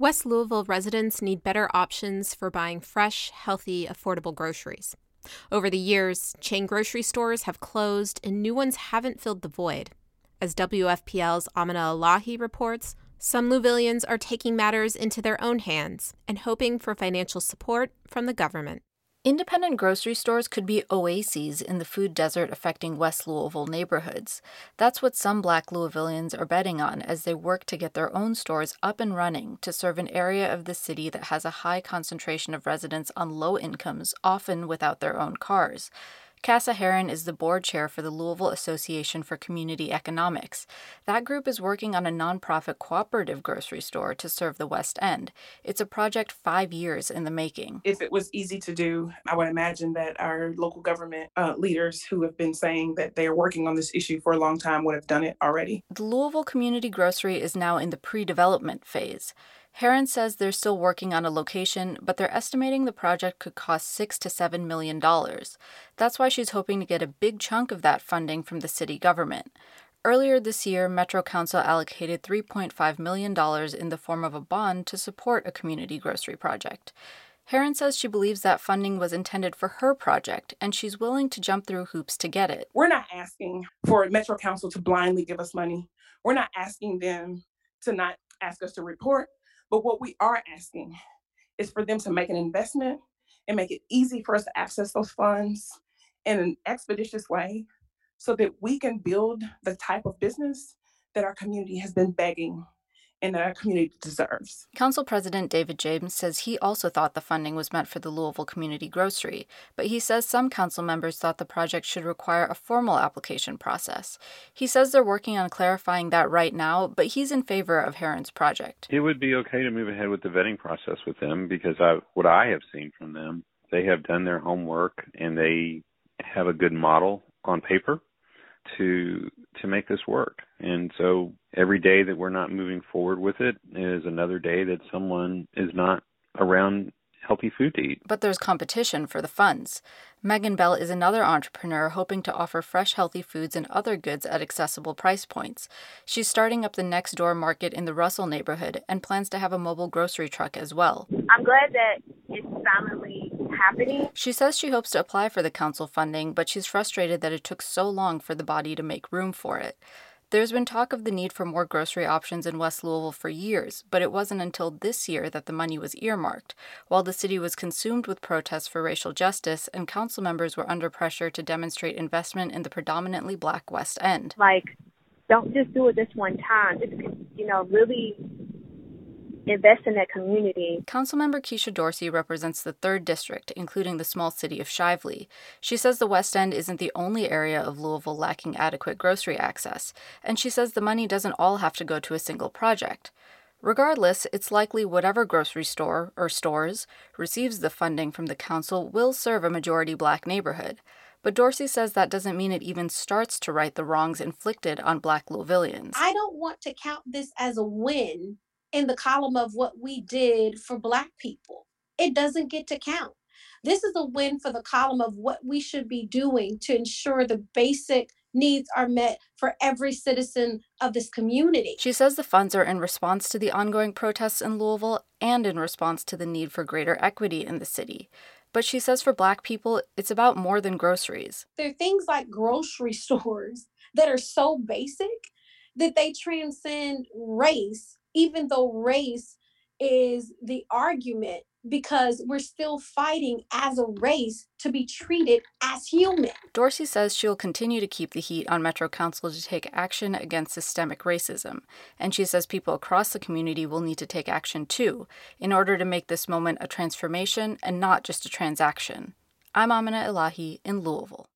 West Louisville residents need better options for buying fresh, healthy, affordable groceries. Over the years, chain grocery stores have closed and new ones haven't filled the void. As WFPL's Amina Elahi reports, some Louisvillians are taking matters into their own hands and hoping for financial support from the government. Independent grocery stores could be oases in the food desert affecting West Louisville neighborhoods. That's what some black Louisvillians are betting on as they work to get their own stores up and running to serve an area of the city that has a high concentration of residents on low incomes, often without their own cars. Cassia Herron is the board chair for the Louisville Association for Community Economics. That group is working on a nonprofit cooperative grocery store to serve the West End. It's a project five years in the making. If it was easy to do, I would imagine that our local government uh, leaders who have been saying that they are working on this issue for a long time would have done it already. The Louisville Community Grocery is now in the pre development phase. Herron says they're still working on a location, but they're estimating the project could cost six to seven million dollars. That's why she's hoping to get a big chunk of that funding from the city government. Earlier this year, Metro Council allocated $3.5 million in the form of a bond to support a community grocery project. Herron says she believes that funding was intended for her project and she's willing to jump through hoops to get it. We're not asking for Metro Council to blindly give us money. We're not asking them to not ask us to report. But what we are asking is for them to make an investment and make it easy for us to access those funds in an expeditious way so that we can build the type of business that our community has been begging and that our community deserves. Council President David James says he also thought the funding was meant for the Louisville Community Grocery, but he says some council members thought the project should require a formal application process. He says they're working on clarifying that right now, but he's in favor of Herron's project. It would be okay to move ahead with the vetting process with them because I, what I have seen from them, they have done their homework and they have a good model on paper to to make this work. And so every day that we're not moving forward with it is another day that someone is not around healthy food to eat. But there's competition for the funds. Megan Bell is another entrepreneur hoping to offer fresh, healthy foods and other goods at accessible price points. She's starting up the next door market in the Russell neighborhood and plans to have a mobile grocery truck as well. I'm glad that it's finally happening. She says she hopes to apply for the council funding, but she's frustrated that it took so long for the body to make room for it. There's been talk of the need for more grocery options in West Louisville for years, but it wasn't until this year that the money was earmarked. While the city was consumed with protests for racial justice and council members were under pressure to demonstrate investment in the predominantly black West End. Like, don't just do it this one time. Just, you know, really invest in that community. Councilmember Keisha Dorsey represents the 3rd District, including the small city of Shively. She says the West End isn't the only area of Louisville lacking adequate grocery access, and she says the money doesn't all have to go to a single project. Regardless, it's likely whatever grocery store or stores receives the funding from the council will serve a majority black neighborhood. But Dorsey says that doesn't mean it even starts to right the wrongs inflicted on black Louisvillians. I don't want to count this as a win in the column of what we did for Black people. It doesn't get to count. This is a win for the column of what we should be doing to ensure the basic needs are met for every citizen of this community. She says the funds are in response to the ongoing protests in Louisville and in response to the need for greater equity in the city. But she says for Black people, it's about more than groceries. There are things like grocery stores that are so basic that they transcend race even though race is the argument because we're still fighting as a race to be treated as human. Dorsey says she'll continue to keep the heat on Metro Council to take action against systemic racism, and she says people across the community will need to take action too in order to make this moment a transformation and not just a transaction. I'm Amina Elahi in Louisville.